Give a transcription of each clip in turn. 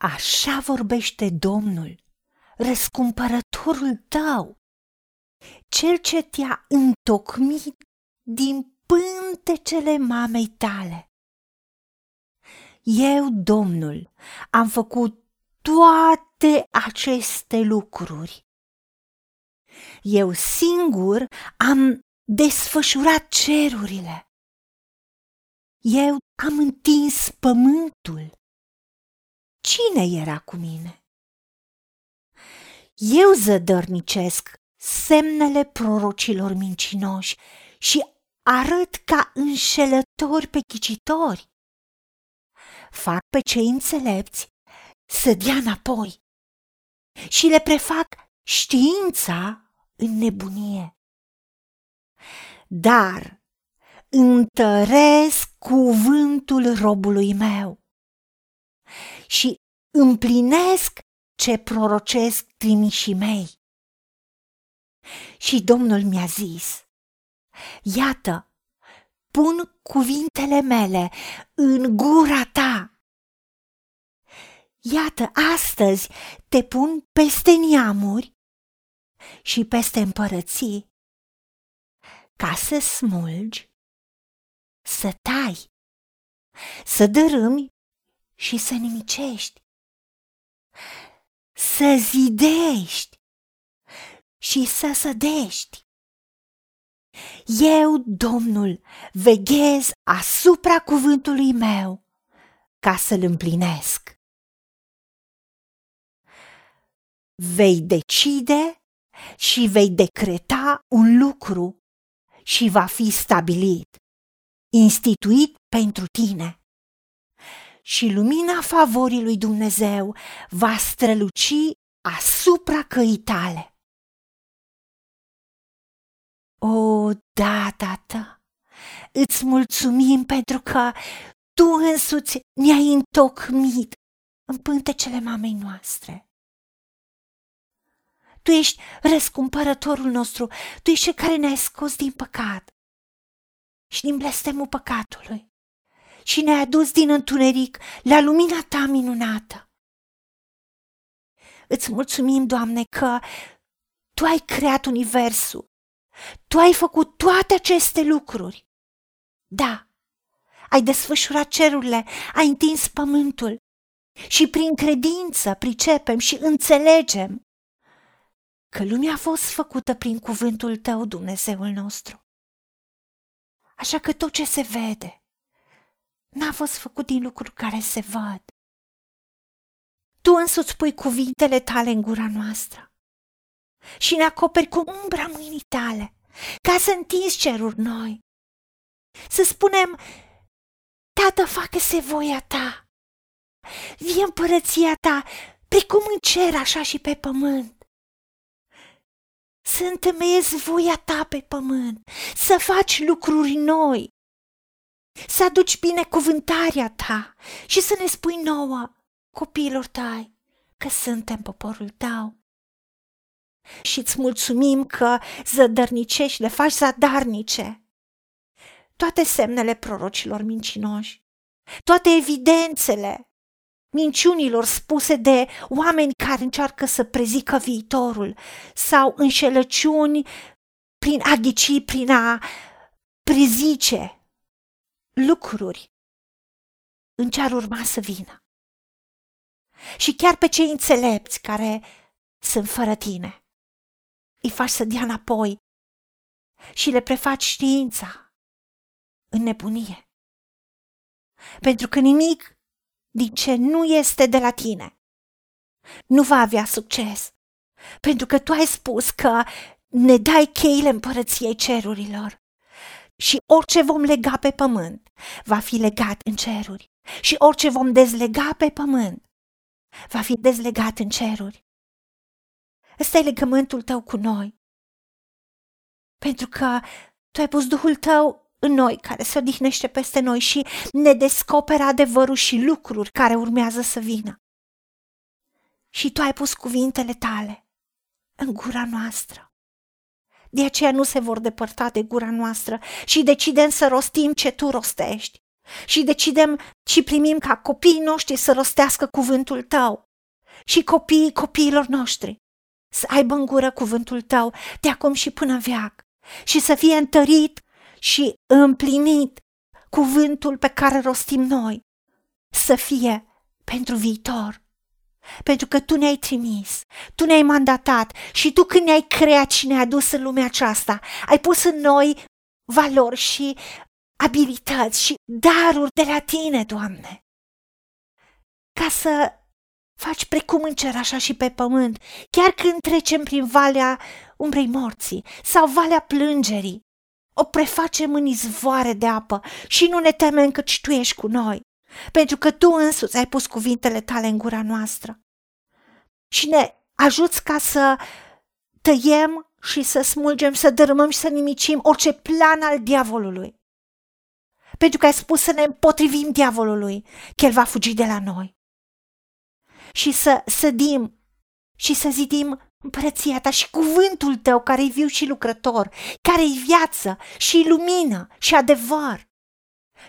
Așa vorbește Domnul, răscumpărătorul tău, cel ce te-a întocmit din pântecele mamei tale. Eu, Domnul, am făcut toate aceste lucruri. Eu singur am desfășurat cerurile. Eu am întins pământul. Cine era cu mine? Eu zădărnicesc semnele prorocilor mincinoși și arăt ca înșelători pe ghicitori. Fac pe cei înțelepți să dea înapoi și le prefac știința în nebunie. Dar întăresc cuvântul robului meu și împlinesc ce prorocesc trimișii mei. Și Domnul mi-a zis, iată, pun cuvintele mele în gura ta. Iată, astăzi te pun peste neamuri și peste împărății, ca să smulgi, să tai, să dărâmi și să nimicești, să zidești și să sădești. Eu, Domnul, veghez asupra cuvântului meu ca să-l împlinesc. Vei decide și vei decreta un lucru și va fi stabilit, instituit pentru tine. Și lumina favorii lui Dumnezeu va străluci asupra căii tale. O, da, tată, îți mulțumim pentru că tu însuți ne-ai întocmit în pântecele mamei noastre. Tu ești răscumpărătorul nostru, tu ești cel care ne-ai scos din păcat și din blestemul păcatului și ne-ai adus din întuneric la lumina ta minunată. Îți mulțumim, Doamne, că Tu ai creat universul tu ai făcut toate aceste lucruri. Da, ai desfășurat cerurile, ai întins pământul și prin credință pricepem și înțelegem că lumea a fost făcută prin cuvântul tău, Dumnezeul nostru. Așa că tot ce se vede n-a fost făcut din lucruri care se văd. Tu însuți pui cuvintele tale în gura noastră și ne acoperi cu umbra mâinii tale, ca să întinzi ceruri noi. Să spunem, Tată, facă-se voia ta, vie împărăția ta, precum în cer, așa și pe pământ. Să întemeiezi voia ta pe pământ, să faci lucruri noi, să aduci binecuvântarea ta și să ne spui nouă, copiilor tăi, că suntem poporul tău și îți mulțumim că zădărnicești, le faci zadarnice. Toate semnele prorocilor mincinoși, toate evidențele minciunilor spuse de oameni care încearcă să prezică viitorul sau înșelăciuni prin a ghici, prin a prezice lucruri în ce ar urma să vină. Și chiar pe cei înțelepți care sunt fără tine îi faci să dea înapoi și le prefaci știința în nebunie. Pentru că nimic din ce nu este de la tine nu va avea succes. Pentru că tu ai spus că ne dai cheile împărăției cerurilor. Și orice vom lega pe pământ va fi legat în ceruri. Și orice vom dezlega pe pământ va fi dezlegat în ceruri. Ăsta e legământul tău cu noi. Pentru că tu ai pus Duhul tău în noi, care se odihnește peste noi și ne descoperă adevărul și lucruri care urmează să vină. Și tu ai pus cuvintele tale în gura noastră. De aceea nu se vor depărta de gura noastră și decidem să rostim ce tu rostești. și decidem și primim ca copiii noștri să rostească cuvântul tău și copiii copiilor noștri să aibă în gură cuvântul tău de acum și până veac și să fie întărit și împlinit cuvântul pe care rostim noi, să fie pentru viitor. Pentru că tu ne-ai trimis, tu ne-ai mandatat și tu când ne-ai creat și ne-ai adus în lumea aceasta, ai pus în noi valori și abilități și daruri de la tine, Doamne. Ca să faci precum în cer, așa și pe pământ, chiar când trecem prin valea umbrei morții sau valea plângerii, o prefacem în izvoare de apă și nu ne temem căci Tu ești cu noi, pentru că Tu însuți ai pus cuvintele Tale în gura noastră. Și ne ajuți ca să tăiem și să smulgem, să dărâmăm și să nimicim orice plan al diavolului. Pentru că ai spus să ne împotrivim diavolului, că el va fugi de la noi. Și să sădim și să zidim împărăția ta și cuvântul tău care e viu și lucrător, care e viață și lumină și adevăr.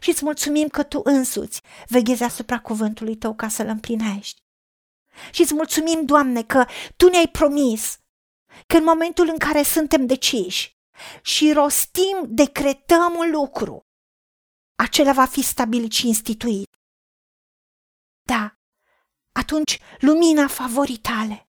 Și îți mulțumim că tu însuți veghezi asupra cuvântului tău ca să-l împlinești. Și îți mulțumim, Doamne, că tu ne-ai promis că în momentul în care suntem deciși și rostim, decretăm un lucru, acela va fi stabilit și instituit. Da, atunci lumina favorii tale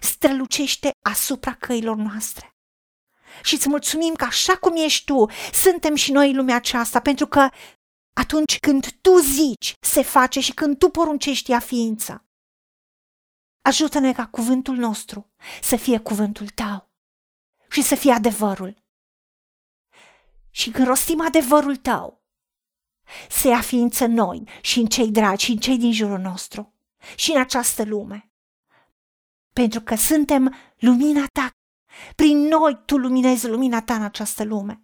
strălucește asupra căilor noastre. Și îți mulțumim că așa cum ești tu, suntem și noi în lumea aceasta, pentru că atunci când tu zici, se face și când tu poruncești ea ființă. Ajută-ne ca cuvântul nostru să fie cuvântul tău și să fie adevărul. Și când rostim adevărul tău, să ia ființă în noi și în cei dragi și în cei din jurul nostru și în această lume pentru că suntem lumina ta. Prin noi tu luminezi lumina ta în această lume.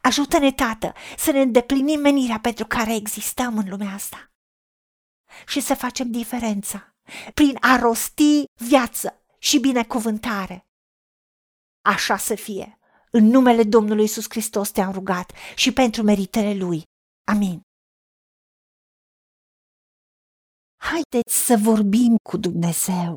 Ajută-ne, Tată, să ne îndeplinim menirea pentru care existăm în lumea asta și să facem diferența prin a rosti viață și binecuvântare. Așa să fie. În numele Domnului Isus Hristos te-am rugat și pentru meritele Lui. Amin. Haideți să vorbim cu Dumnezeu